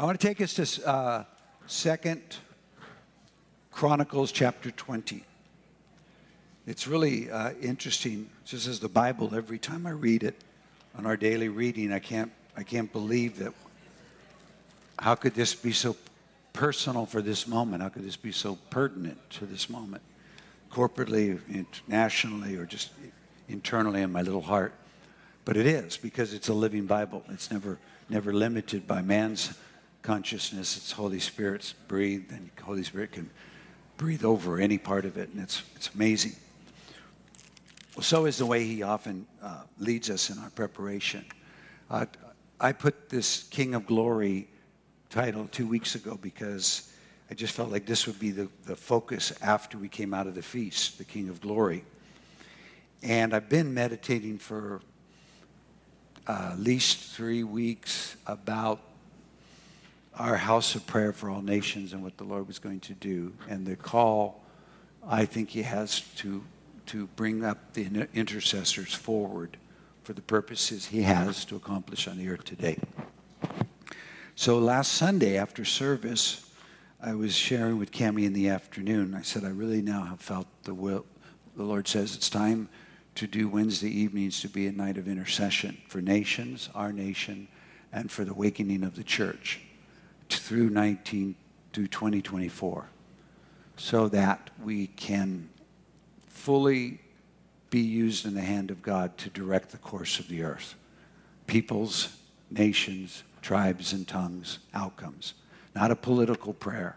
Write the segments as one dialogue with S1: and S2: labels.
S1: I want to take us to uh, Second Chronicles chapter 20. It's really uh, interesting, just as the Bible, every time I read it on our daily reading, I can't, I can't believe that. How could this be so personal for this moment? How could this be so pertinent to this moment? Corporately, internationally, or just internally in my little heart. But it is because it's a living Bible. It's never, never limited by man's consciousness. It's Holy Spirit's breathed, and Holy Spirit can breathe over any part of it, and it's, it's amazing. Well, so is the way He often uh, leads us in our preparation. Uh, I put this King of Glory title two weeks ago because I just felt like this would be the, the focus after we came out of the feast, the King of Glory. And I've been meditating for uh, at least three weeks about our house of prayer for all nations and what the Lord was going to do, and the call I think He has to to bring up the intercessors forward for the purposes He has to accomplish on the earth today. So last Sunday after service, I was sharing with Cami in the afternoon. I said, I really now have felt the will. The Lord says it's time to do Wednesday evenings to be a night of intercession for nations, our nation, and for the awakening of the church through 19 to 2024 so that we can fully be used in the hand of God to direct the course of the earth. Peoples, nations, tribes, and tongues, outcomes. Not a political prayer,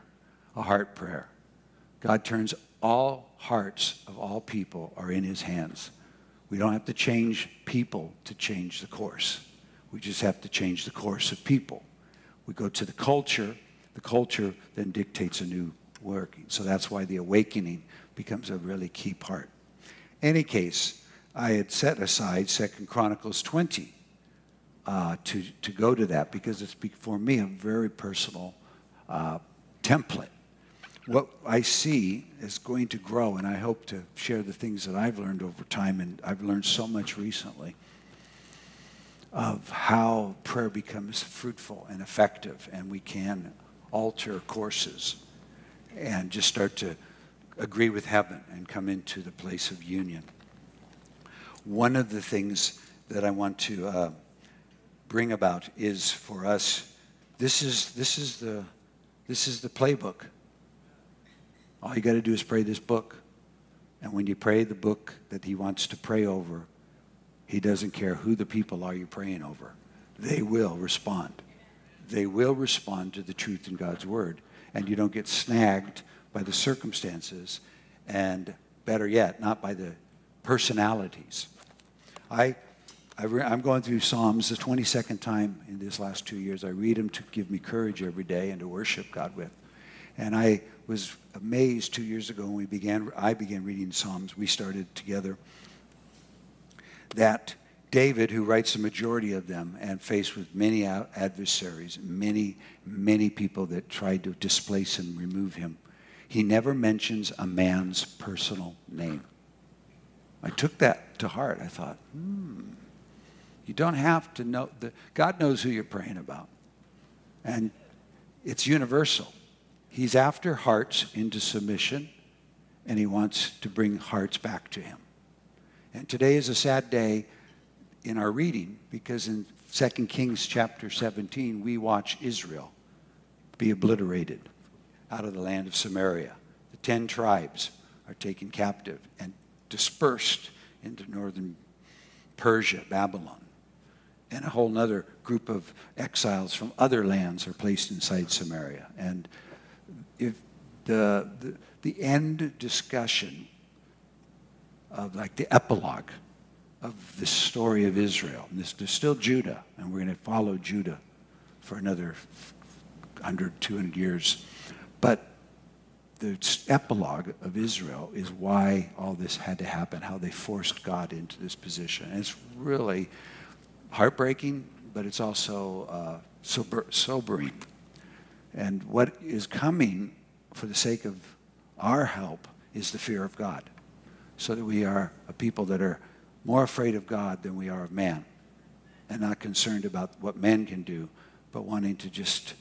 S1: a heart prayer. God turns all hearts of all people are in his hands. We don't have to change people to change the course. We just have to change the course of people. We go to the culture, the culture then dictates a new working. So that's why the awakening becomes a really key part. Any case, I had set aside Second Chronicles 20 uh, to, to go to that because it's for me a very personal uh, template what I see is going to grow, and I hope to share the things that I've learned over time, and I've learned so much recently of how prayer becomes fruitful and effective, and we can alter courses and just start to agree with heaven and come into the place of union. One of the things that I want to uh, bring about is for us. This is this is the this is the playbook all you got to do is pray this book. And when you pray the book that he wants to pray over, he doesn't care who the people are you're praying over. They will respond. They will respond to the truth in God's word. And you don't get snagged by the circumstances and better yet, not by the personalities. I, I am going through Psalms the 22nd time in these last two years. I read them to give me courage every day and to worship God with. And I was amazed two years ago when we began, I began reading Psalms. We started together. That David, who writes the majority of them and faced with many adversaries, many, many people that tried to displace and remove him, he never mentions a man's personal name. I took that to heart. I thought, hmm, you don't have to know. The, God knows who you're praying about. And it's universal. He's after hearts into submission, and he wants to bring hearts back to him. And today is a sad day in our reading because in 2 Kings chapter 17, we watch Israel be obliterated out of the land of Samaria. The ten tribes are taken captive and dispersed into northern Persia, Babylon. And a whole other group of exiles from other lands are placed inside Samaria. And if the, the, the end discussion of like the epilogue of the story of Israel. And this, there's still Judah, and we're going to follow Judah for another 100, 200 years. But the epilogue of Israel is why all this had to happen, how they forced God into this position. And it's really heartbreaking, but it's also uh, sober, sobering and what is coming for the sake of our help is the fear of God, so that we are a people that are more afraid of God than we are of man, and not concerned about what man can do, but wanting to just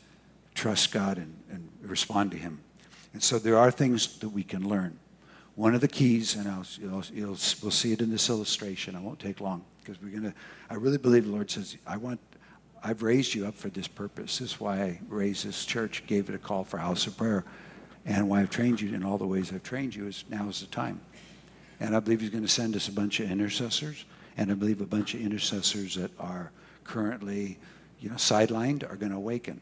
S1: trust God and, and respond to Him. And so there are things that we can learn. One of the keys, and I'll, you'll, you'll, we'll see it in this illustration. I won't take long because we're going to. I really believe the Lord says, "I want. I've raised you up for this purpose. This is why I raised this church, gave it a call for house of prayer, and why I've trained you in all the ways I've trained you is now is the time. And I believe He's going to send us a bunch of intercessors, and I believe a bunch of intercessors that are currently, you know, sidelined are going to awaken.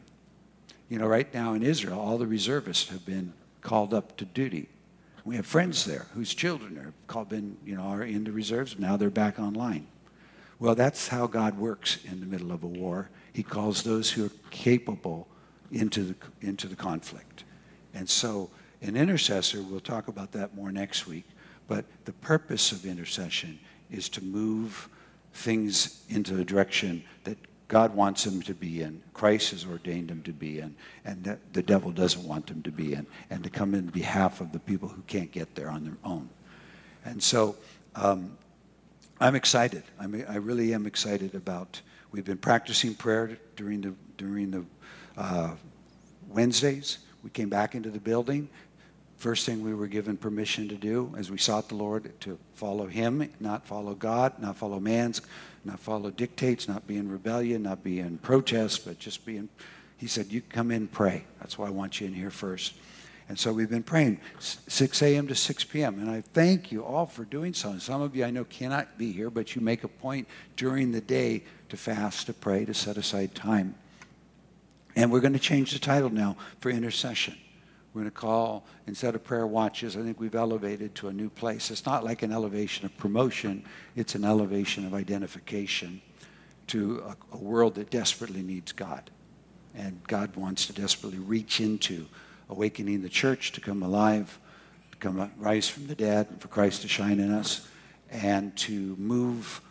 S1: You know, right now in Israel, all the reservists have been called up to duty. We have friends there whose children are called been, you know, are in the reserves. Now they're back online. Well, that's how God works in the middle of a war. He calls those who are capable into the, into the conflict. And so, an intercessor, we'll talk about that more next week, but the purpose of intercession is to move things into the direction that God wants them to be in, Christ has ordained them to be in, and that the devil doesn't want them to be in, and to come in behalf of the people who can't get there on their own. And so um, I'm excited. I mean, I really am excited about. We've been practicing prayer during the during the uh, Wednesdays. We came back into the building. First thing we were given permission to do as we sought the Lord to follow Him, not follow God, not follow man's, not follow dictates, not be in rebellion, not be in protest, but just be in. He said, You come in, pray. That's why I want you in here first. And so we've been praying 6 a.m. to 6 p.m. And I thank you all for doing so. And some of you I know cannot be here, but you make a point during the day to fast, to pray, to set aside time. And we're going to change the title now for intercession. We're going to call, instead of prayer watches, I think we've elevated to a new place. It's not like an elevation of promotion, it's an elevation of identification to a, a world that desperately needs God. And God wants to desperately reach into awakening the church to come alive, to come rise from the dead, and for Christ to shine in us, and to move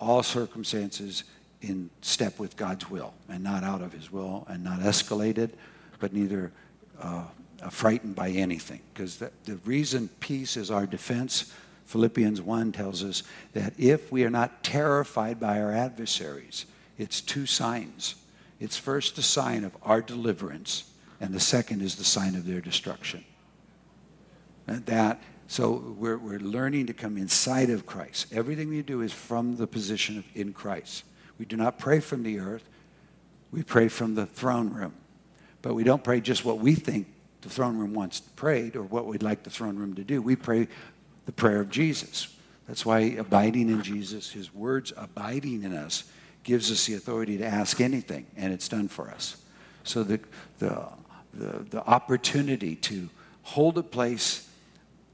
S1: all circumstances in step with God's will and not out of his will and not escalated, but neither uh, Uh, frightened by anything. Because the, the reason peace is our defense, Philippians 1 tells us that if we are not terrified by our adversaries, it's two signs. It's first a sign of our deliverance, and the second is the sign of their destruction. And that so we're, we're learning to come inside of Christ. Everything we do is from the position of in Christ. We do not pray from the earth. We pray from the throne room. But we don't pray just what we think the throne room wants prayed or what we'd like the throne room to do. We pray the prayer of Jesus. That's why abiding in Jesus, his words abiding in us, gives us the authority to ask anything, and it's done for us. So the, the, the, the opportunity to hold a place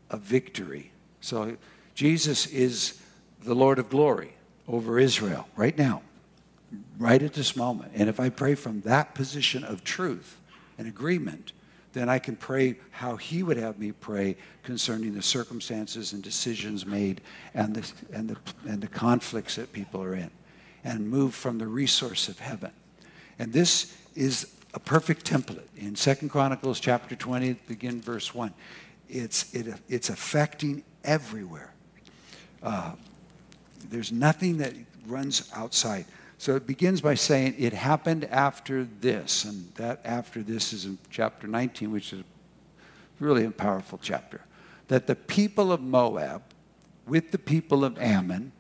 S1: of victory. So Jesus is the Lord of glory over Israel right now right at this moment. And if I pray from that position of truth and agreement, then I can pray how He would have me pray concerning the circumstances and decisions made and the, and the, and the conflicts that people are in and move from the resource of heaven. And this is a perfect template. In Second Chronicles chapter 20, begin verse 1. It's, it, it's affecting everywhere. Uh, there's nothing that runs outside. So it begins by saying, It happened after this. And that after this is in chapter 19, which is really a powerful chapter. That the people of Moab, with the people of Ammon,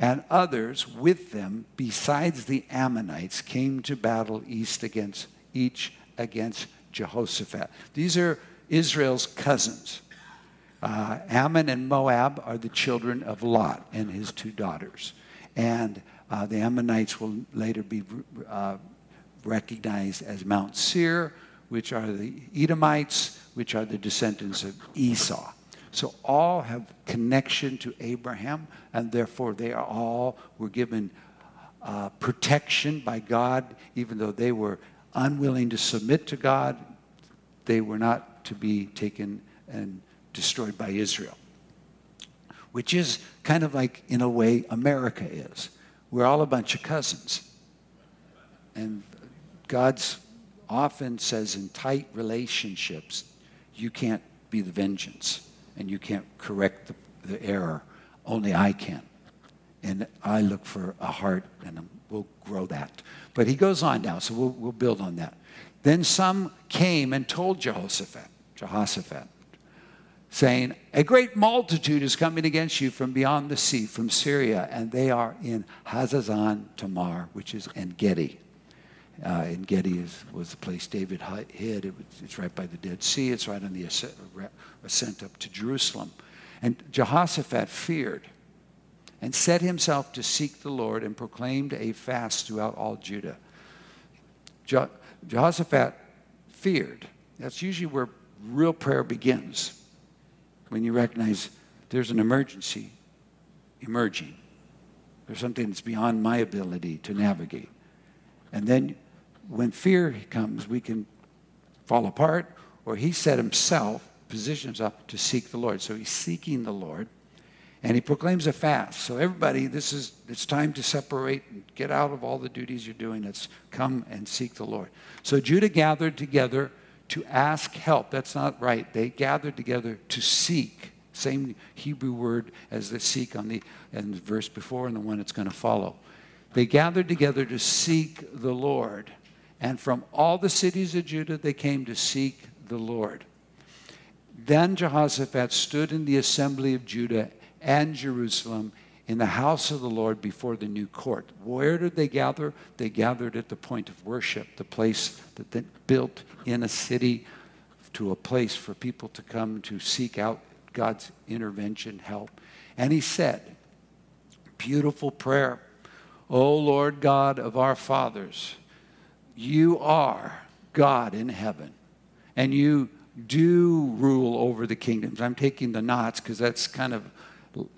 S1: and others with them, besides the Ammonites, came to battle east against each against Jehoshaphat. These are Israel's cousins. Uh, Ammon and Moab are the children of Lot and his two daughters. And uh, the Ammonites will later be uh, recognized as Mount Seir, which are the Edomites, which are the descendants of Esau. So all have connection to Abraham, and therefore they are all were given uh, protection by God, even though they were unwilling to submit to God. They were not to be taken and destroyed by Israel, which is kind of like, in a way, America is. We're all a bunch of cousins. And God's often says in tight relationships, you can't be the vengeance and you can't correct the, the error. Only I can. And I look for a heart and we'll grow that. But he goes on now, so we'll, we'll build on that. Then some came and told Jehoshaphat, Jehoshaphat, saying, A great multitude is coming against you from beyond the sea, from Syria, and they are in Hazazon Tamar, which is En Gedi. Uh, En Gedi is, was the place David hid. It was, it's right by the Dead Sea. It's right on the ascent up to Jerusalem. And Jehoshaphat feared and set himself to seek the Lord and proclaimed a fast throughout all Judah. Je- Jehoshaphat feared. That's usually where real prayer begins, when you recognize there's an emergency emerging. There's something that's beyond my ability to navigate. And then when fear comes, we can fall apart, or he set himself, positioned himself to seek the Lord. So he's seeking the Lord and he proclaims a fast. So everybody, this is it's time to separate and get out of all the duties you're doing. Let's come and seek the Lord. So Judah gathered together to ask help. That's not right. They gathered together to seek. Same Hebrew word as the seek on the, in the verse before and the one that's going to follow. They gathered together to seek the Lord. And from all the cities of Judah, they came to seek the Lord. Then Jehoshaphat stood in the assembly of Judah and Jerusalem in the house of the Lord before the new court. Where did they gather? They gathered at the point of worship, the place that they built in a city to a place for people to come to seek out God's intervention, help. And he said, beautiful prayer, O Lord God of our fathers, you are God in heaven, and you do rule over the kingdoms. I'm taking the knots because that's kind of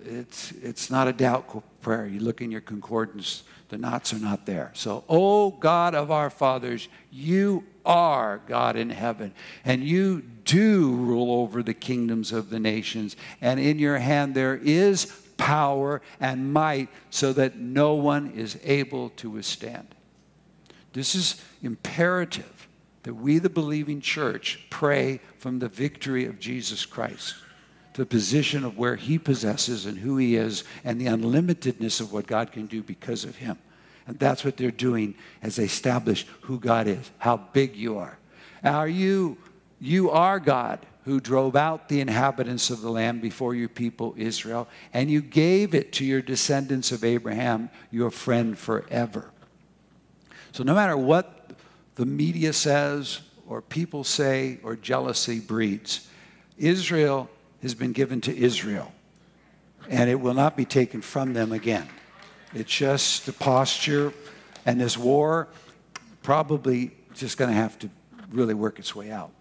S1: it's, it's not a doubt prayer. You look in your concordance, the knots are not there. So, oh God of our fathers, you are God in heaven, and you do rule over the kingdoms of the nations, and in your hand there is power and might so that no one is able to withstand. This is imperative that we, the believing church, pray from the victory of Jesus Christ the position of where he possesses and who he is and the unlimitedness of what God can do because of him. And that's what they're doing as they establish who God is, how big you are. Are you, you are God who drove out the inhabitants of the land before your people Israel, and you gave it to your descendants of Abraham, your friend forever. So no matter what the media says, or people say, or jealousy breeds, Israel has been given to Israel, and it will not be taken from them again. It's just the posture, and this war probably just going to have to really work its way out.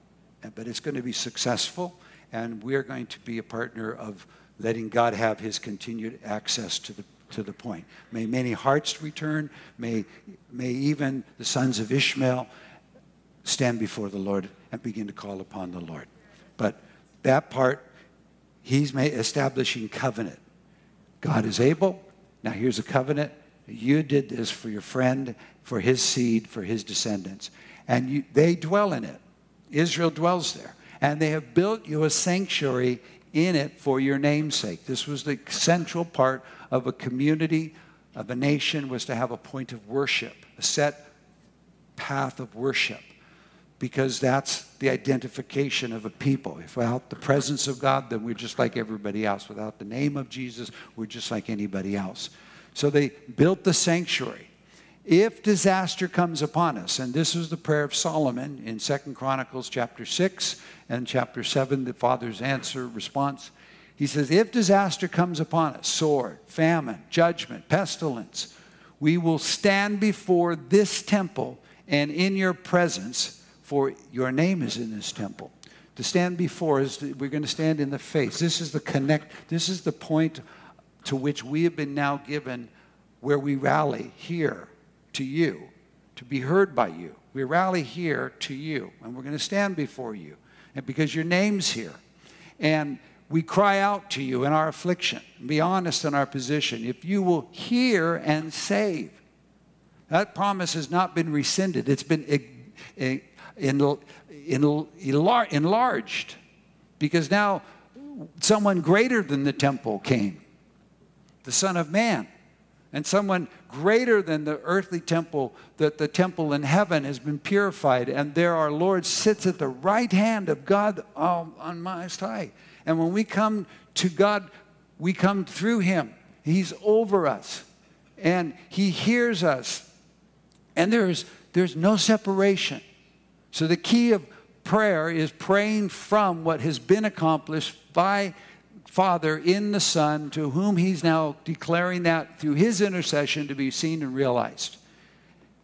S1: But it's going to be successful, and we're going to be a partner of letting God have his continued access to the to the point. May many hearts return. May, may even the sons of Ishmael stand before the Lord and begin to call upon the Lord. But that part He's establishing covenant. God is able. Now here's a covenant. You did this for your friend, for his seed, for his descendants. And you, they dwell in it. Israel dwells there. And they have built you a sanctuary in it for your namesake. This was the central part of a community, of a nation, was to have a point of worship, a set path of worship because that's the identification of a people. If without the presence of God, then we're just like everybody else. Without the name of Jesus, we're just like anybody else. So they built the sanctuary. If disaster comes upon us, and this is the prayer of Solomon in Second Chronicles chapter 6 and chapter 7, the father's answer response. He says, If disaster comes upon us, sword, famine, judgment, pestilence, we will stand before this temple and in your presence for your name is in this temple. To stand before is we're going to stand in the face. This is the connect. This is the point to which we have been now given where we rally here to you, to be heard by you. We rally here to you, and we're going to stand before you. And because your name's here. And we cry out to you in our affliction. Be honest in our position. If you will hear and save, that promise has not been rescinded. It's been enlarged because now someone greater than the temple came, the Son of Man. And someone greater than the earthly temple, that the temple in heaven has been purified, and there our Lord sits at the right hand of God um, on Most High. And when we come to God, we come through Him. He's over us, and He hears us. And there's, there's no separation. So the key of prayer is praying from what has been accomplished by Father in the Son, to whom He's now declaring that through His intercession to be seen and realized.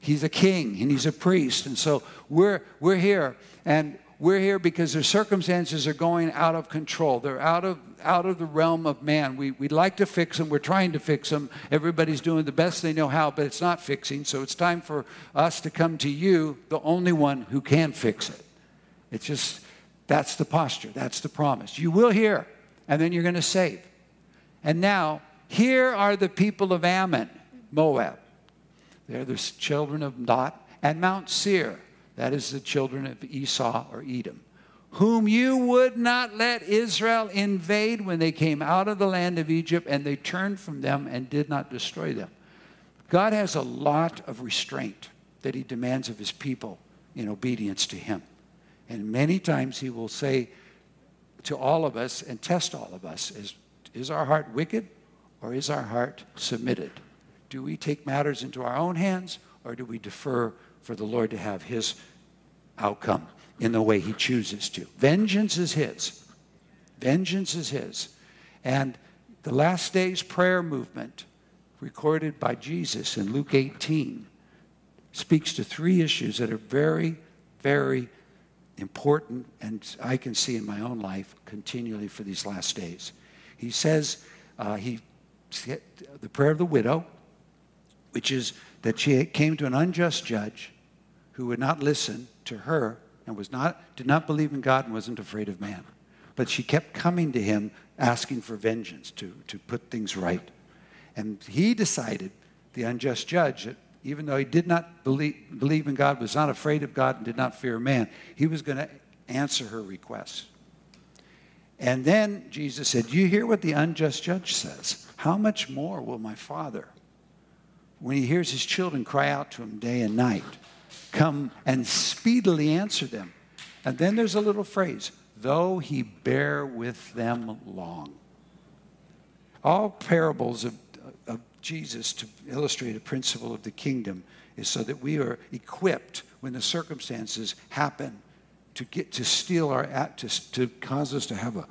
S1: He's a king and He's a priest. And so we're, we're here. And we're here because their circumstances are going out of control. They're out of, out of the realm of man. We, we'd like to fix them. We're trying to fix them. Everybody's doing the best they know how, but it's not fixing. So it's time for us to come to you, the only one who can fix it. It's just, that's the posture. That's the promise. You will hear, and then you're going to save. And now, here are the people of Ammon, Moab. They're the children of Lot and Mount Seir that is the children of Esau or Edom, whom you would not let Israel invade when they came out of the land of Egypt and they turned from them and did not destroy them. God has a lot of restraint that he demands of his people in obedience to him. And many times he will say to all of us and test all of us is, is our heart wicked or is our heart submitted? Do we take matters into our own hands or do we defer for the Lord to have his outcome in the way he chooses to. Vengeance is his. Vengeance is his. And the last days prayer movement, recorded by Jesus in Luke 18, speaks to three issues that are very, very important and I can see in my own life continually for these last days. He says, uh, he, the prayer of the widow, which is that she came to an unjust judge who would not listen to her and was not, did not believe in God and wasn't afraid of man. But she kept coming to him asking for vengeance to, to put things right. And he decided, the unjust judge, that even though he did not believe, believe in God, was not afraid of God, and did not fear man, he was going to answer her requests. And then Jesus said, You hear what the unjust judge says. How much more will my Father, when he hears his children cry out to him day and night, come and speedily answer them. And then there's a little phrase, though he bear with them long. All parables of, of Jesus to illustrate a principle of the kingdom is so that we are equipped when the circumstances happen to get to steal our to, to cause us to have a,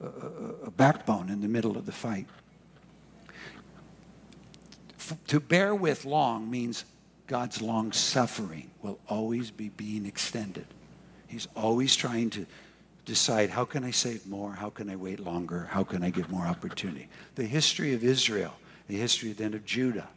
S1: a, a backbone in the middle of the fight. To bear with long means God's long suffering will always be being extended. He's always trying to decide how can I save more? How can I wait longer? How can I give more opportunity? The history of Israel, the history then of Judah,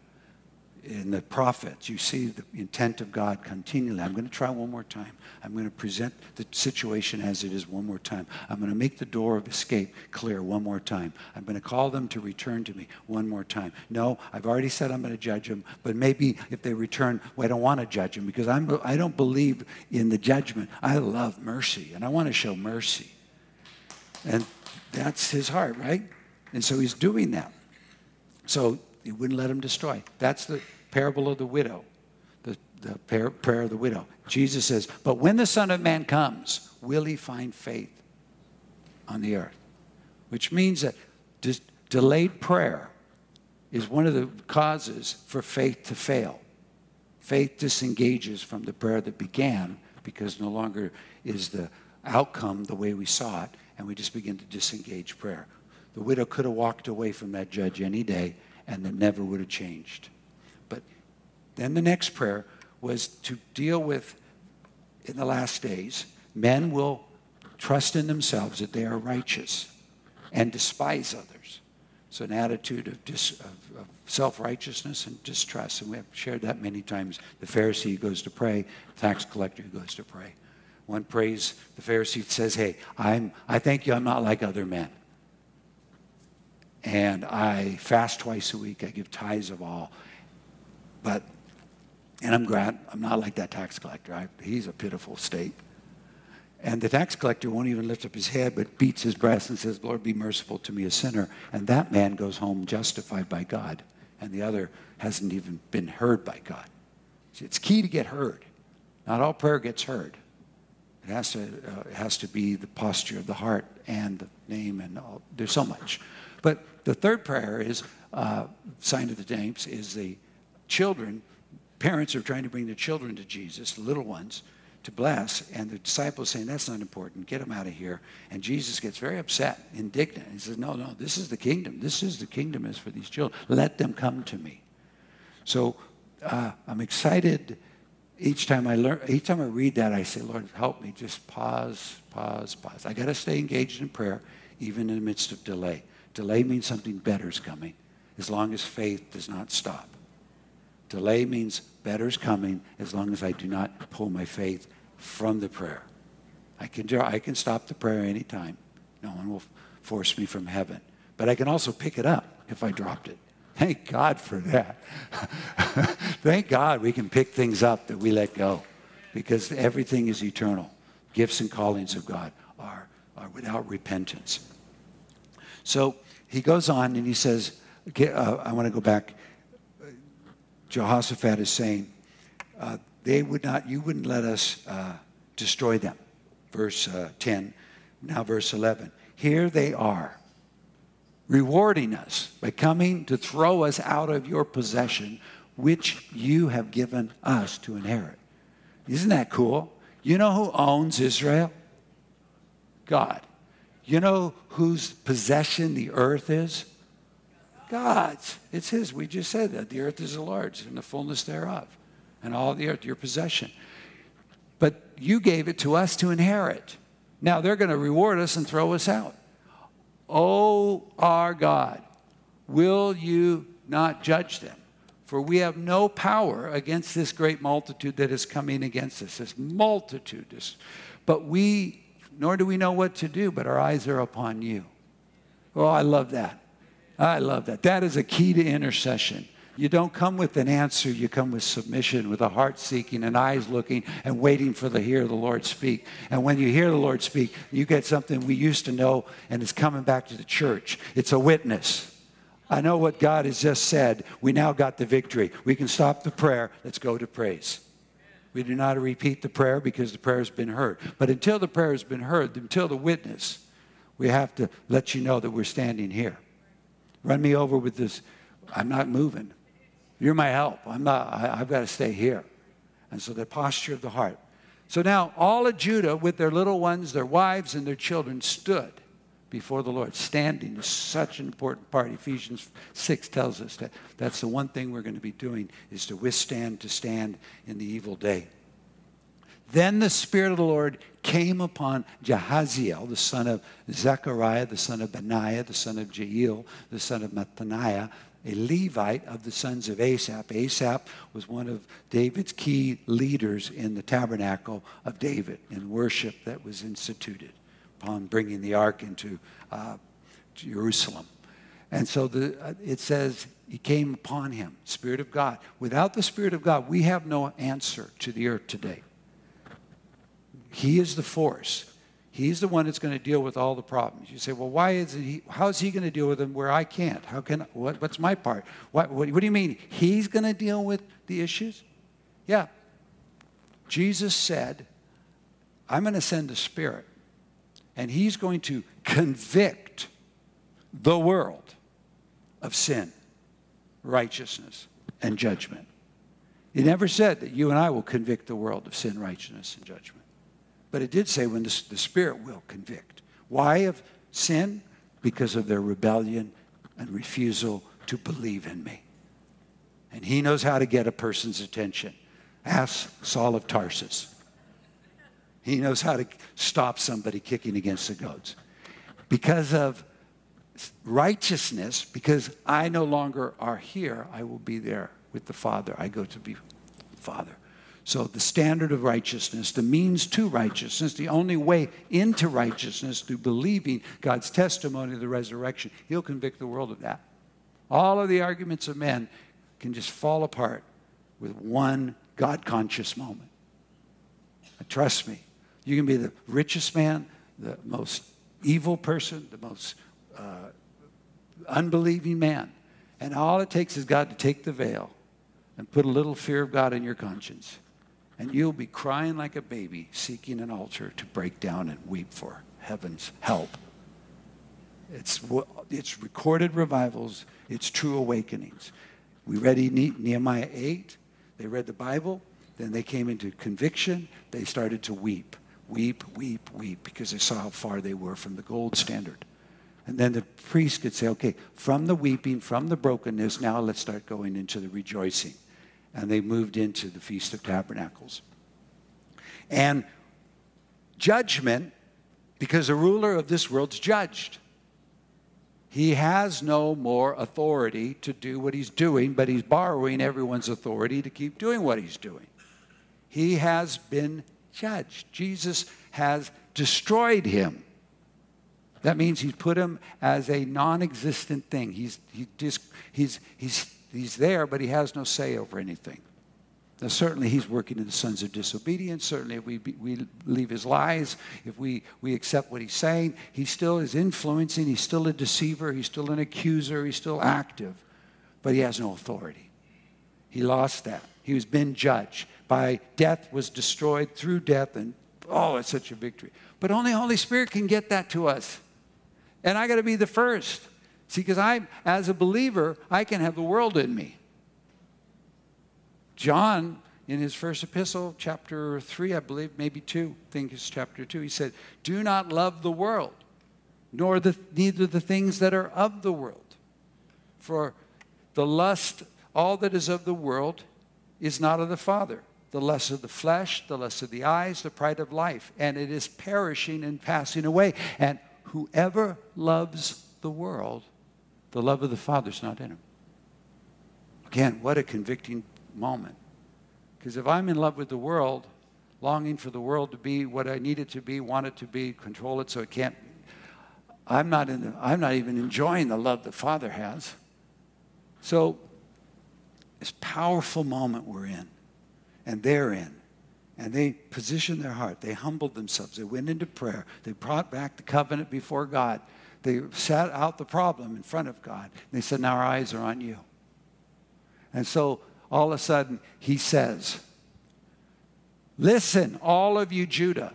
S1: in the prophets, you see the intent of God continually. I'm going to try one more time. I'm going to present the situation as it is one more time. I'm going to make the door of escape clear one more time. I'm going to call them to return to me one more time. No, I've already said I'm going to judge them, but maybe if they return, well, I don't want to judge them because I'm, I don't believe in the judgment. I love mercy, and I want to show mercy. And that's his heart, right? And so he's doing that. So he wouldn't let him destroy. That's the parable of the widow, the, the prayer, prayer of the widow. Jesus says, But when the Son of Man comes, will he find faith on the earth? Which means that dis- delayed prayer is one of the causes for faith to fail. Faith disengages from the prayer that began because no longer is the outcome the way we saw it, and we just begin to disengage prayer. The widow could have walked away from that judge any day and it never would have changed. But then the next prayer was to deal with in the last days, men will trust in themselves that they are righteous and despise others. So, an attitude of, dis, of, of self righteousness and distrust. And we have shared that many times. The Pharisee goes to pray, tax collector goes to pray. One prays, the Pharisee says, Hey, I'm, I thank you, I'm not like other men and I fast twice a week. I give tithes of all. But, and I'm glad I'm not like that tax collector. I, he's a pitiful state. And the tax collector won't even lift up his head, but beats his breast and says, Lord, be merciful to me, a sinner. And that man goes home justified by God. and the other hasn't even been heard by God. It's key to get heard. Not all prayer gets heard. It has to, uh, it has to be the posture of the heart and the name, and all. there's so much. But the third prayer is uh, sign of the times is the children. Parents are trying to bring their children to Jesus, the little ones, to bless, and the disciples saying that's not important. Get them out of here. And Jesus gets very upset, indignant. He says, "No, no, this is the kingdom. This is the kingdom is for these children. Let them come to me." So uh, I'm excited each time I learn, each time I read that, I say, Lord, help me. Just pause, pause, pause. I got to stay engaged in prayer, even in the midst of delay. Delay means something better is coming, as long as faith does not stop. Delay means better is coming, as long as I do not pull my faith from the prayer. I can, I can stop the prayer anytime. No one will force me from heaven. But I can also pick it up if I dropped it. Thank God for that. Thank God we can pick things up that we let go because everything is eternal. Gifts and callings of God are, are without repentance. So he goes on and he says, uh, I want to go back. Jehoshaphat is saying, uh, they would not, you wouldn't let us uh, destroy them. Verse uh, 10, now verse 11. Here they are rewarding us by coming to throw us out of your possession, which you have given us to inherit. Isn't that cool? You know who owns Israel? God. You know whose possession the earth is? God's. It's His. We just said that. The earth is the Lord's and the fullness thereof, and all the earth, your possession. But you gave it to us to inherit. Now they're going to reward us and throw us out. O our God, will you not judge them? For we have no power against this great multitude that is coming against us, this multitude. But we, nor do we know what to do, but our eyes are upon you. Oh, I love that. I love that. That is a key to intercession. You don't come with an answer, you come with submission, with a heart seeking and eyes looking and waiting for the hear the Lord speak. And when you hear the Lord speak, you get something we used to know and it's coming back to the church. It's a witness. I know what God has just said. We now got the victory. We can stop the prayer. Let's go to praise. We do not repeat the prayer because the prayer has been heard. But until the prayer has been heard, until the witness, we have to let you know that we're standing here. Run me over with this. I'm not moving. You're my help. I'm not, I, have got to stay here. And so the posture of the heart. So now all of Judah, with their little ones, their wives, and their children, stood before the Lord. Standing is such an important part. Ephesians 6 tells us that that's the one thing we're going to be doing is to withstand, to stand in the evil day. Then the Spirit of the Lord came upon Jehaziel, the son of Zechariah, the son of Benaiah, the son of Jael, the son of Mattaniah, a Levite of the sons of Asaph. Asaph was one of David's key leaders in the tabernacle of David in worship that was instituted upon bringing the ark into uh, Jerusalem. And so the, uh, it says he came upon him, Spirit of God. Without the Spirit of God, we have no answer to the earth today. He is the force. He's the one that's going to deal with all the problems. You say, well, why is he, how is he going to deal with them where I can't? How can, what, what's my part? What, what, what do you mean? He's going to deal with the issues? Yeah. Jesus said, I'm going to send the Spirit, and he's going to convict the world of sin, righteousness, and judgment. He never said that you and I will convict the world of sin, righteousness, and judgment. But it did say when the, the Spirit will convict. Why of sin? Because of their rebellion and refusal to believe in me. And he knows how to get a person's attention. Ask Saul of Tarsus. He knows how to stop somebody kicking against the goats. Because of righteousness, because I no longer are here, I will be there with the Father. I go to be Father. So, the standard of righteousness, the means to righteousness, the only way into righteousness through believing God's testimony of the resurrection, He'll convict the world of that. All of the arguments of men can just fall apart with one God conscious moment. Trust me, you can be the richest man, the most evil person, the most uh, unbelieving man, And all it takes is God to take the veil and put a little fear of God in your conscience. And you'll be crying like a baby, seeking an altar to break down and weep for heaven's help. It's, it's recorded revivals, it's true awakenings. We read Nehemiah 8, they read the Bible, then they came into conviction, they started to weep, weep, weep, weep, because they saw how far they were from the gold standard. And then the priest could say, okay, from the weeping, from the brokenness, now let's start going into the rejoicing. And they moved into the Feast of Tabernacles. And judgment, because the ruler of this world's judged. He has no more authority to do what he's doing, but he's borrowing everyone's authority to keep doing what he's doing. He has been judged. Jesus has destroyed him. That means he's put him as a non existent thing. He's, he just, he's, he's, he's there, but he has no say over anything. Now, certainly, he's working in the sons of disobedience. Certainly, if we, we leave his lies, if we, we accept what he's saying, he still is influencing. He's still a deceiver. He's still an accuser. He's still active. But he has no authority. He lost that. He was been judged. By death was destroyed through death. And oh, it's such a victory. But only Holy Spirit can get that to us. And I got to be the first. See, because I, as a believer, I can have the world in me. John, in his first epistle, chapter 3, I believe, maybe 2, I think it's chapter 2, he said, Do not love the world, nor the, neither the things that are of the world. For the lust, all that is of the world, is not of the Father. The lust of the flesh, the lust of the eyes, the pride of life. And it is perishing and passing away. And whoever loves the world, the love of the Father is not in him. Again, what a convicting moment. Because if I'm in love with the world, longing for the world to be what I need it to be, want it to be, control it so it can't, I'm not, in the, I'm not even enjoying the love the Father has. So, this powerful moment we're in, and they're in, and they positioned their heart. They humbled themselves. They went into prayer. They brought back the covenant before God. They sat out the problem in front of God. They said, Now our eyes are on you. And so all of a sudden he says, Listen, all of you Judah,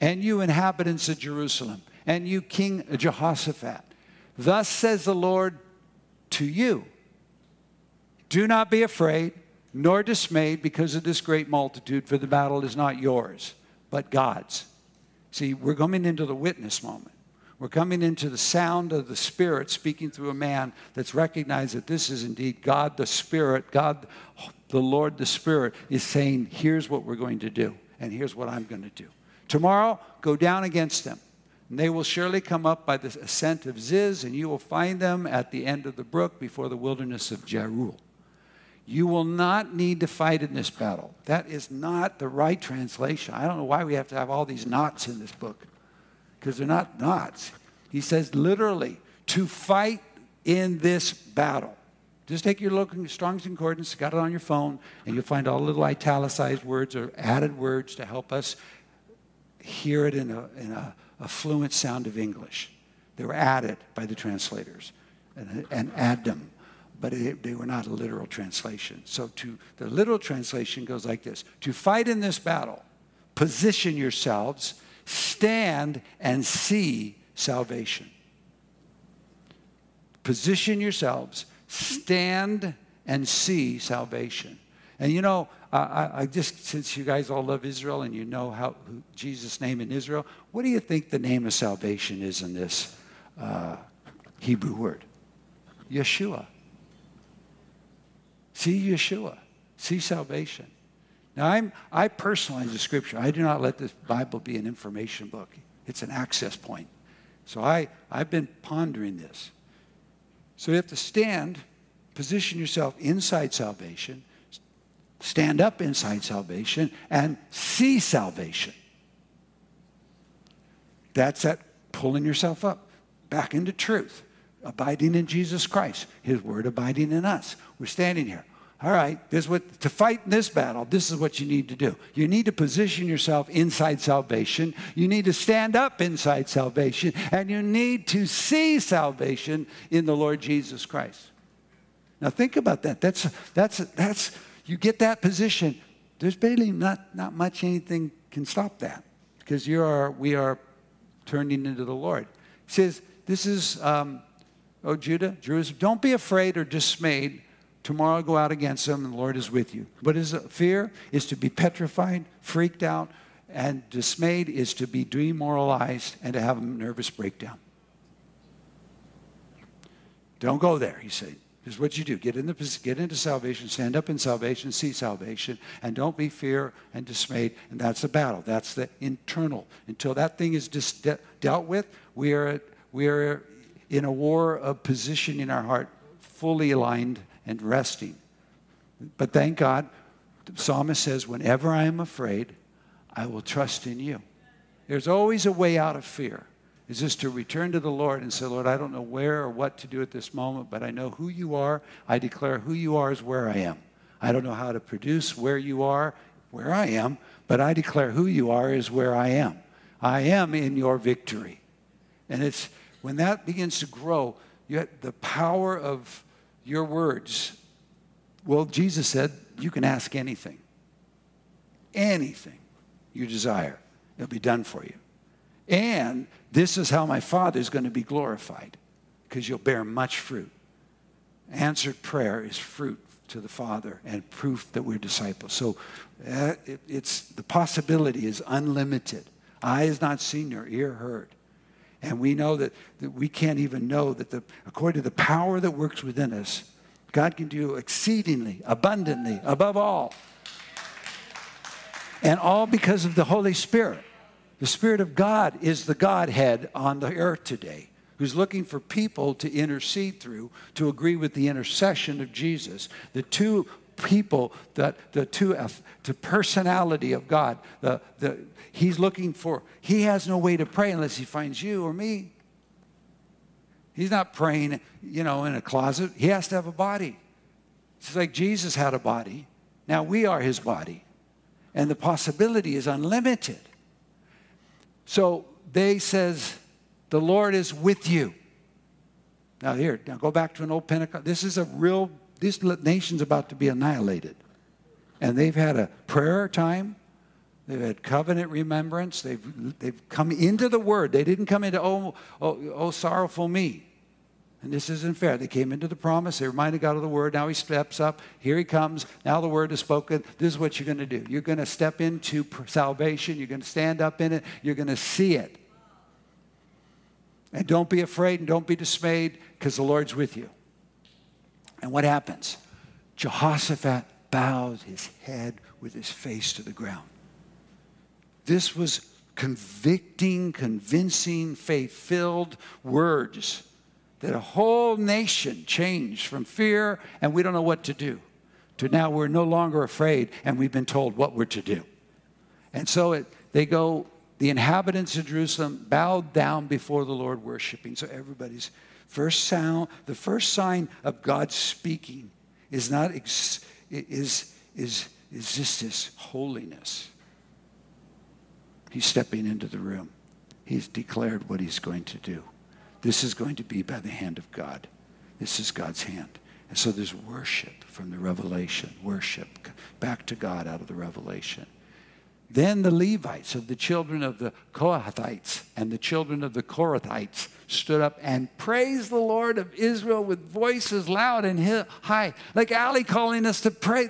S1: and you inhabitants of Jerusalem, and you King Jehoshaphat, thus says the Lord to you Do not be afraid, nor dismayed because of this great multitude, for the battle is not yours, but God's. See, we're coming into the witness moment. We're coming into the sound of the Spirit speaking through a man that's recognized that this is indeed God the Spirit, God the Lord the Spirit is saying, here's what we're going to do, and here's what I'm going to do. Tomorrow, go down against them. And they will surely come up by the ascent of Ziz, and you will find them at the end of the brook before the wilderness of Jeruel. You will not need to fight in this battle. That is not the right translation. I don't know why we have to have all these knots in this book because they're not knots. He says literally, to fight in this battle. Just take your Strong's Concordance, got it on your phone, and you'll find all the little italicized words or added words to help us hear it in a, in a, a fluent sound of English. They were added by the translators and, and add them, but it, they were not a literal translation. So to the literal translation goes like this: To fight in this battle, position yourselves stand and see salvation. Position yourselves, stand and see salvation. And you know, I, I, just since you guys all love Israel and you know how Jesus' name in Israel, what do you think the name of salvation is in this uh, Hebrew word? Yeshua. See Yeshua. See salvation. Now, I'm, I personalize the scripture. I do not let the Bible be an information book, it's an access point. So I, I've been pondering this. So you have to stand, position yourself inside salvation, stand up inside salvation, and see salvation. That's that pulling yourself up back into truth, abiding in Jesus Christ, His Word abiding in us. We're standing here all right, this what to fight in this battle, this is what you need to do. You need to position yourself inside salvation. You need to stand up inside salvation, and you need to see salvation in the Lord Jesus Christ. Now think about that. That's that's that's you get that position. There's barely not not much anything can stop that because you are we are turning into the Lord. He says, "This is, um, oh Judah, Jerusalem, don't be afraid or dismayed. Tomorrow go out against them, and the Lord is with you." What is fear? Is to be petrified, freaked out, and dismayed is to be demoralized and to have a nervous breakdown. Don't go there, he said. This is what you do. Get, in the, get into salvation, stand up in salvation, see salvation, and don't be fear and dismayed. And that's the battle. That's the internal. Until that thing is dis- de- dealt with, we are, we are in a war of position in our heart, fully aligned and resting. But thank God, the psalmist says, whenever I am afraid, I will trust in you. There's always a way out of fear is just to return to the Lord and say, Lord, I don't know where or what to do at this moment, but I know who you are. I declare who you are is where I am. I don't know how to produce where you are, where I am, but I declare who you are is where I am. I am in your victory. And it's when that begins to grow, you the power of your words. Well, Jesus said, you can ask anything. Anything you desire, it'll be done for you. And this is how my Father is going to be glorified because you'll bear much fruit. Answered prayer is fruit to the Father and proof that we're disciples. So uh, it, it's the possibility is unlimited. Eye is not seen nor ear heard. And we know that, that we can't even know that the, according to the power that works within us, God can do exceedingly, abundantly, above all. And all because of the Holy Spirit. The Spirit of God is the Godhead on the earth today who's looking for people to intercede through to agree with the intercession of Jesus. The two people, that the two the personality of God, the, the, he's looking for, he has no way to pray unless he finds you or me. He's not praying, you know, in a closet. He has to have a body. It's like Jesus had a body. Now we are his body. And the possibility is unlimited. So they says, the Lord is with you. Now here, now go back to an old Pentecost. This is a real, this nation's about to be annihilated. And they've had a prayer time. They've had covenant remembrance. They've, they've come into the word. They didn't come into, oh, oh, oh, sorrowful me. And this isn't fair. They came into the promise. They reminded God of the word. Now he steps up. Here he comes. Now the word is spoken. This is what you're going to do. You're going to step into salvation. You're going to stand up in it. You're going to see it. And don't be afraid and don't be dismayed because the Lord's with you. And what happens? Jehoshaphat bowed his head with his face to the ground. This was convicting, convincing, faith filled words that a whole nation changed from fear and we don't know what to do to now we're no longer afraid and we've been told what we're to do. And so it, they go, the inhabitants of Jerusalem bowed down before the Lord worshiping. So everybody's first sound, the first sign of God speaking is not, ex, is, is, is just this holiness. He's stepping into the room. He's declared what he's going to do. This is going to be by the hand of God. This is God's hand. And so there's worship from the revelation, worship back to God out of the revelation. Then the Levites of the children of the Kohathites and the children of the Korathites stood up and praised the Lord of Israel with voices loud and high, like Ali calling us to pray,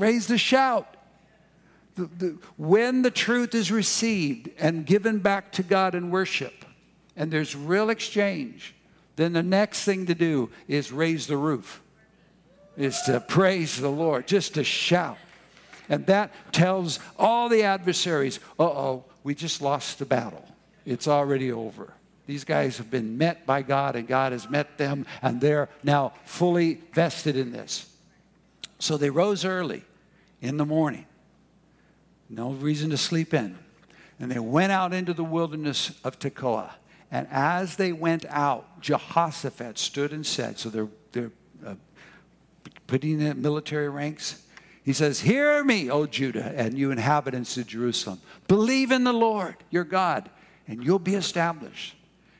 S1: raise the shout. The, the, when the truth is received and given back to God in worship, and there's real exchange, then the next thing to do is raise the roof, is to praise the Lord, just to shout. And that tells all the adversaries, uh oh, we just lost the battle. It's already over. These guys have been met by God, and God has met them, and they're now fully vested in this. So they rose early in the morning. No reason to sleep in. And they went out into the wilderness of Tekoa. And as they went out, Jehoshaphat stood and said, so they're, they're uh, putting in military ranks. He says, Hear me, O Judah, and you inhabitants of Jerusalem. Believe in the Lord your God, and you'll be established.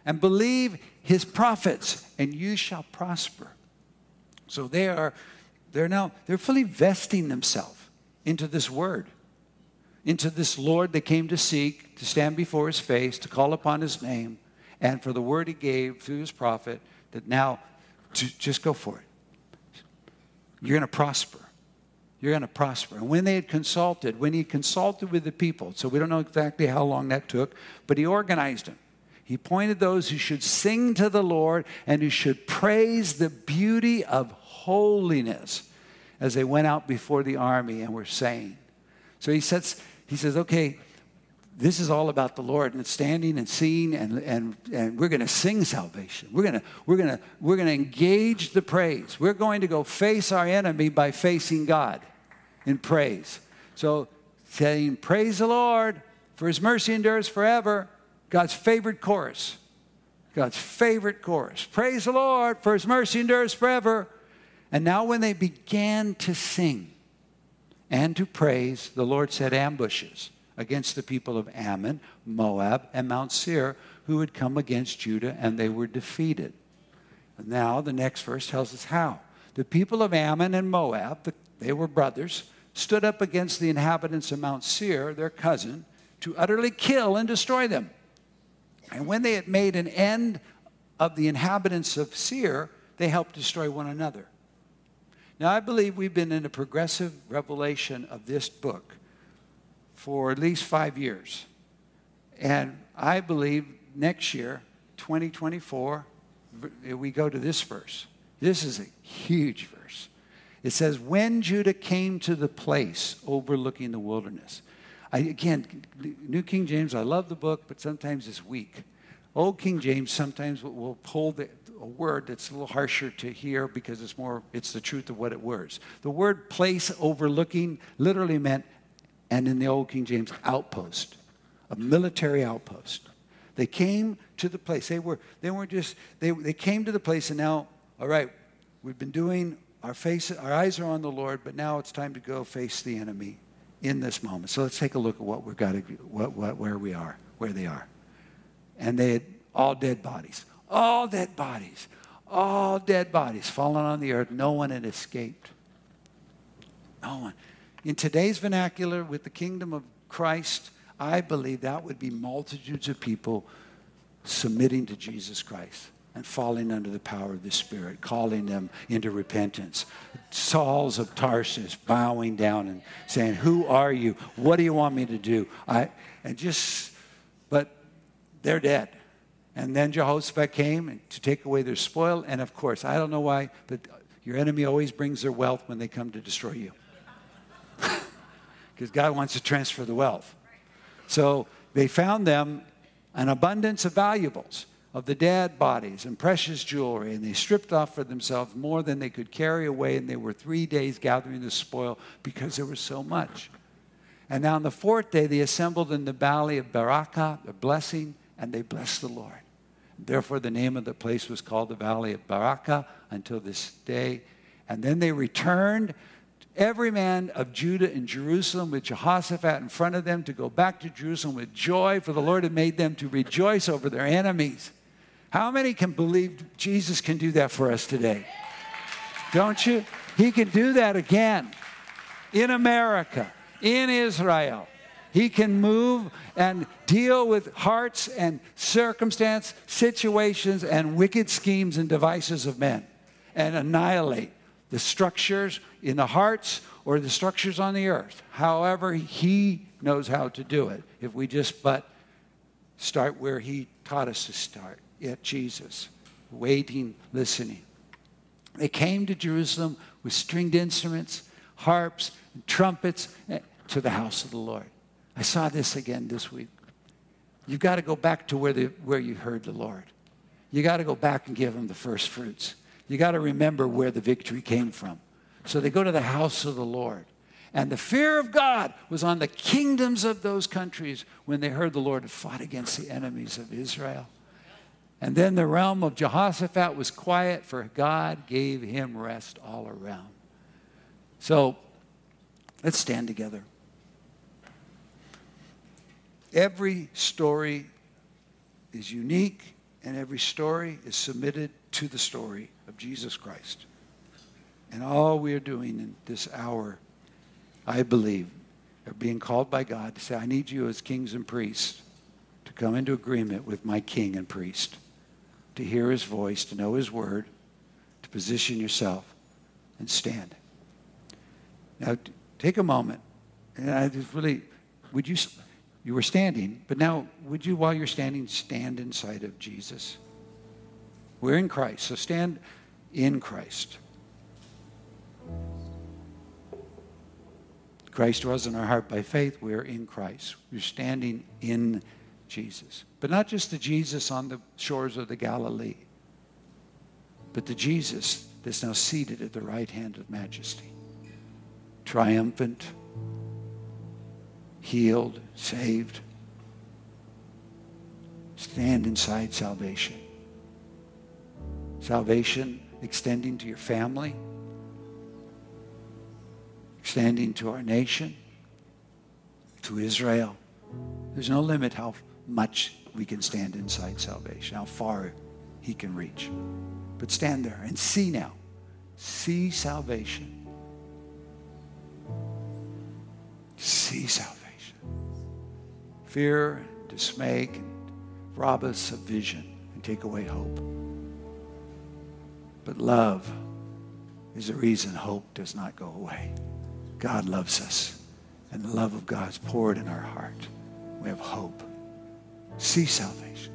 S1: And believe his prophets, and you shall prosper. So they are, they're now, they're fully vesting themselves into this word, into this Lord they came to seek, to stand before his face, to call upon his name, and for the word he gave through his prophet that now to just go for it. You're going to prosper. You're going to prosper. And when they had consulted, when he consulted with the people, so we don't know exactly how long that took, but he organized them. He appointed those who should sing to the Lord and who should praise the beauty of holiness as they went out before the army and were saying. So he says, he says, okay, this is all about the Lord and standing and seeing and, and, and we're going to sing salvation. We're going to we're going to we're going to engage the praise. We're going to go face our enemy by facing God in praise. So saying praise the Lord for his mercy endures forever. God's favorite chorus. God's favorite chorus. Praise the Lord for his mercy endures forever. And now when they began to sing and to praise, the Lord set ambushes against the people of Ammon, Moab, and Mount Seir, who had come against Judah, and they were defeated. Now the next verse tells us how. The people of Ammon and Moab, they were brothers, stood up against the inhabitants of Mount Seir, their cousin, to utterly kill and destroy them. And when they had made an end of the inhabitants of Seir, they helped destroy one another. Now, I believe we've been in a progressive revelation of this book for at least five years. And I believe next year, 2024, we go to this verse. This is a huge verse. It says, When Judah came to the place overlooking the wilderness. I, again, New King James, I love the book, but sometimes it's weak. Old King James sometimes will pull the, a word that's a little harsher to hear because it's more, it's the truth of what it was. The word place overlooking literally meant and in the Old King James, outpost, a military outpost. They came to the place. They were they weren't just they they came to the place and now, all right, we've been doing our face our eyes are on the Lord, but now it's time to go face the enemy in this moment. So let's take a look at what we've got to what, what where we are, where they are. And they had all dead bodies. All dead bodies. All dead bodies fallen on the earth. No one had escaped. No one. In today's vernacular, with the kingdom of Christ, I believe that would be multitudes of people submitting to Jesus Christ and falling under the power of the Spirit, calling them into repentance. Sauls of Tarsus bowing down and saying, Who are you? What do you want me to do? I, and just, but they're dead. And then Jehoshaphat came to take away their spoil. And of course, I don't know why, but your enemy always brings their wealth when they come to destroy you because God wants to transfer the wealth. So they found them an abundance of valuables, of the dead bodies and precious jewelry, and they stripped off for themselves more than they could carry away, and they were three days gathering the spoil because there was so much. And now on the fourth day, they assembled in the valley of Berachah, the blessing, and they blessed the Lord. Therefore, the name of the place was called the Valley of Berachah until this day. And then they returned every man of Judah and Jerusalem with Jehoshaphat in front of them to go back to Jerusalem with joy, for the Lord had made them to rejoice over their enemies. How many can believe Jesus can do that for us today? Don't you? He can do that again in America, in Israel. He can move and deal with hearts and circumstance, situations, and wicked schemes and devices of men and annihilate the structures in the hearts or the structures on the earth. However, He knows how to do it if we just but start where He taught us to start at Jesus, waiting, listening. They came to Jerusalem with stringed instruments, harps, and trumpets eh, to the house of the Lord. I saw this again this week. You've got to go back to where, the, where you heard the Lord. You got to go back and give him the first fruits. You got to remember where the victory came from. So they go to the house of the Lord. And the fear of God was on the kingdoms of those countries when they heard the Lord had fought against the enemies of Israel. And then the realm of Jehoshaphat was quiet, for God gave him rest all around. So let's stand together. Every story is unique, and every story is submitted to the story of Jesus Christ. And all we are doing in this hour, I believe, are being called by God to say, I need you as kings and priests to come into agreement with my king and priest, to hear his voice, to know his word, to position yourself and stand. Now, take a moment. And I just really, would you, you were standing, but now would you, while you're standing, stand inside of Jesus? We're in Christ, so stand in Christ. Christ was in our heart by faith. We're in Christ. We're standing in Jesus. But not just the Jesus on the shores of the Galilee, but the Jesus that's now seated at the right hand of majesty, triumphant, healed, saved. Stand inside salvation. Salvation extending to your family, extending to our nation, to Israel. There's no limit how much we can stand inside salvation, how far he can reach. But stand there and see now. See salvation. See salvation. Fear, dismay can rob us of vision and take away hope. But love is the reason hope does not go away. God loves us, and the love of God is poured in our heart. We have hope. See salvation.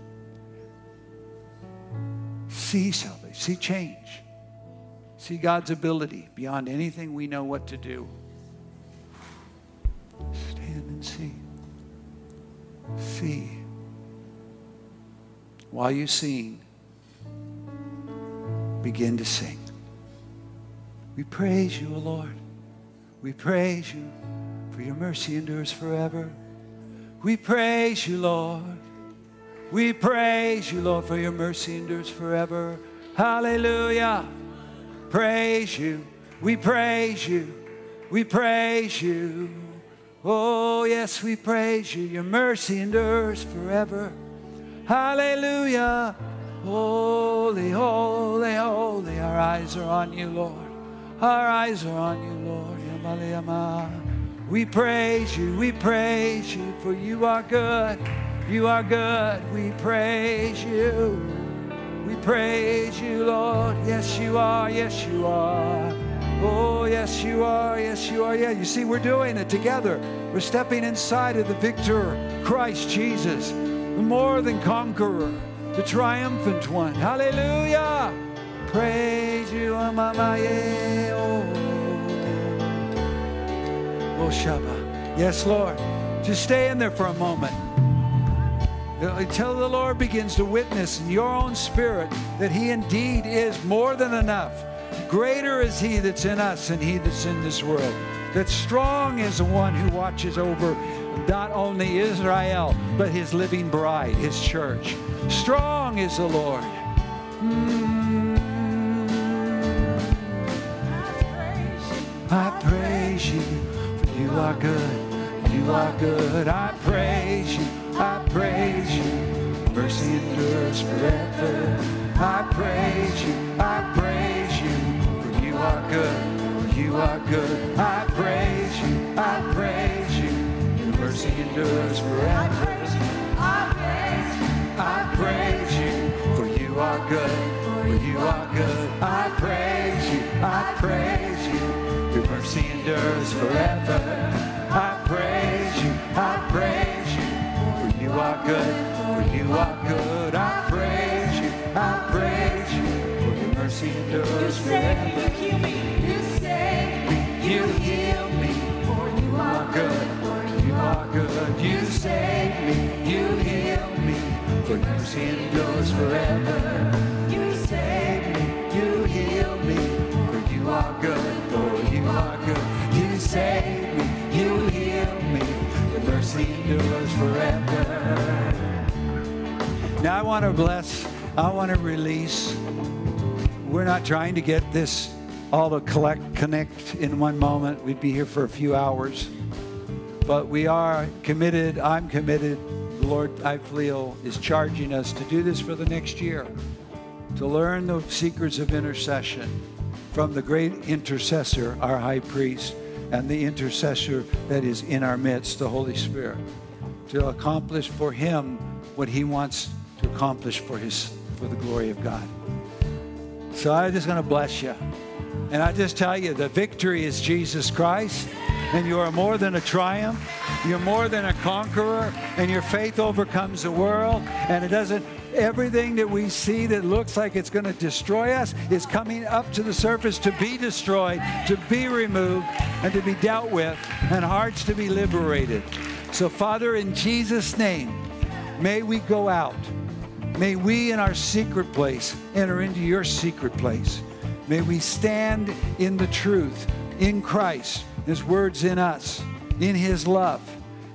S1: See salvation. See change. See God's ability beyond anything we know what to do. Stand and see. See. While you sing, begin to sing. We praise you, O Lord. We praise you, for your mercy endures forever. We praise you, Lord. We praise you, Lord, for your mercy endures forever. Hallelujah. Praise you. We praise you. We praise you. Oh, yes, we praise you. Your mercy endures forever. Hallelujah. Holy, holy, holy. Our eyes are on you, Lord. Our eyes are on you, Lord. We praise you. We praise you, for you are good. You are good. We praise you. We praise you, Lord. Yes, you are. Yes, you are. Oh, yes, you are. Yes, you are. Yeah, you see, we're doing it together. We're stepping inside of the victor, Christ Jesus, the more than conqueror, the triumphant one. Hallelujah. Praise you, Amamaye. Oh, Shabbat. Yes, Lord. Just stay in there for a moment. Until the Lord begins to witness in your own spirit that He indeed is more than enough. Greater is He that's in us than He that's in this world. That strong is the one who watches over not only Israel, but His living bride, His church. Strong is the Lord. Mm. I praise you, for you are good. You are good. I praise you. I praise you. Mercy endures forever. I praise you. I praise you. For you are good. For you are good. I praise you. I praise you. Your mercy endures forever. I praise you. I praise you, for you are good. For you are good. I praise you. I praise you. Your mercy endures forever. I praise you. I praise you you are good, for you are good. I praise you, I praise you, for your mercy endures
S2: You save me, you heal me, you save me, you heal me, for you are good, for you are good.
S1: You save me, you heal me, for your mercy endures forever.
S2: You save me,
S1: You heal me, for you are good, for you are good. You save me, you heal me, your mercy endures forever. Now I want to bless, I want to release. We're not trying to get this all to collect, connect in one moment. We'd be here for a few hours. But we are committed, I'm committed. The Lord, I feel, is charging us to do this for the next year, to learn the secrets of intercession, from the great intercessor, our high priest, and the intercessor that is in our midst, the Holy Spirit, to accomplish for him what he wants accomplish for his for the glory of God. So I'm just going to bless you. And I just tell you, the victory is Jesus Christ, and you are more than a triumph. You're more than a conqueror, and your faith overcomes the world. And it doesn't, everything that we see that looks like it's going to destroy us is coming up to the surface to be destroyed, to be removed, and to be dealt with, and hearts to be liberated. So, Father, in Jesus' name, may we go out. May we in our secret place enter into your secret place. May we stand in the truth, in Christ, His words in us, in His love,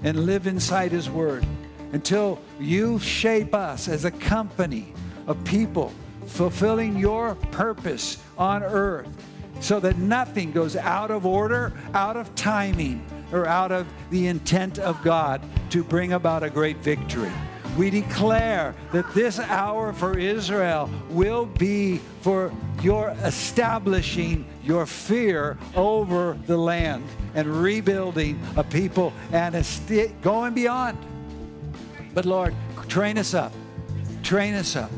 S1: and live inside His word until you shape us as a company of people fulfilling your purpose on earth so that nothing goes out of order, out of timing, or out of the intent of God to bring about a great victory. We declare that this hour for Israel will be for your establishing your fear over the land and rebuilding a people and a st- going beyond. But Lord, train us up. Train us up.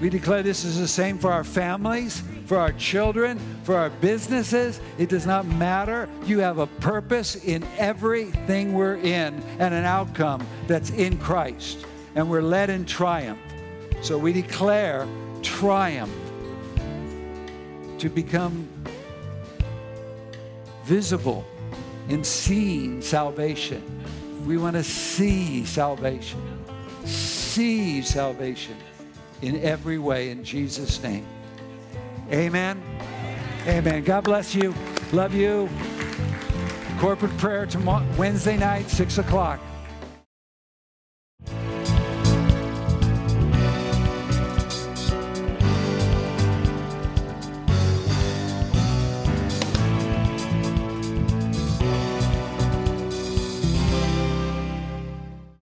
S1: We declare this is the same for our families, for our children, for our businesses. It does not matter. You have a purpose in everything we're in and an outcome that's in Christ. And we're led in triumph. So we declare triumph to become visible in seeing salvation. We want to see salvation. See salvation in every way in Jesus' name. Amen. Amen. God bless you. Love you. Corporate prayer tomorrow, Wednesday night, 6 o'clock.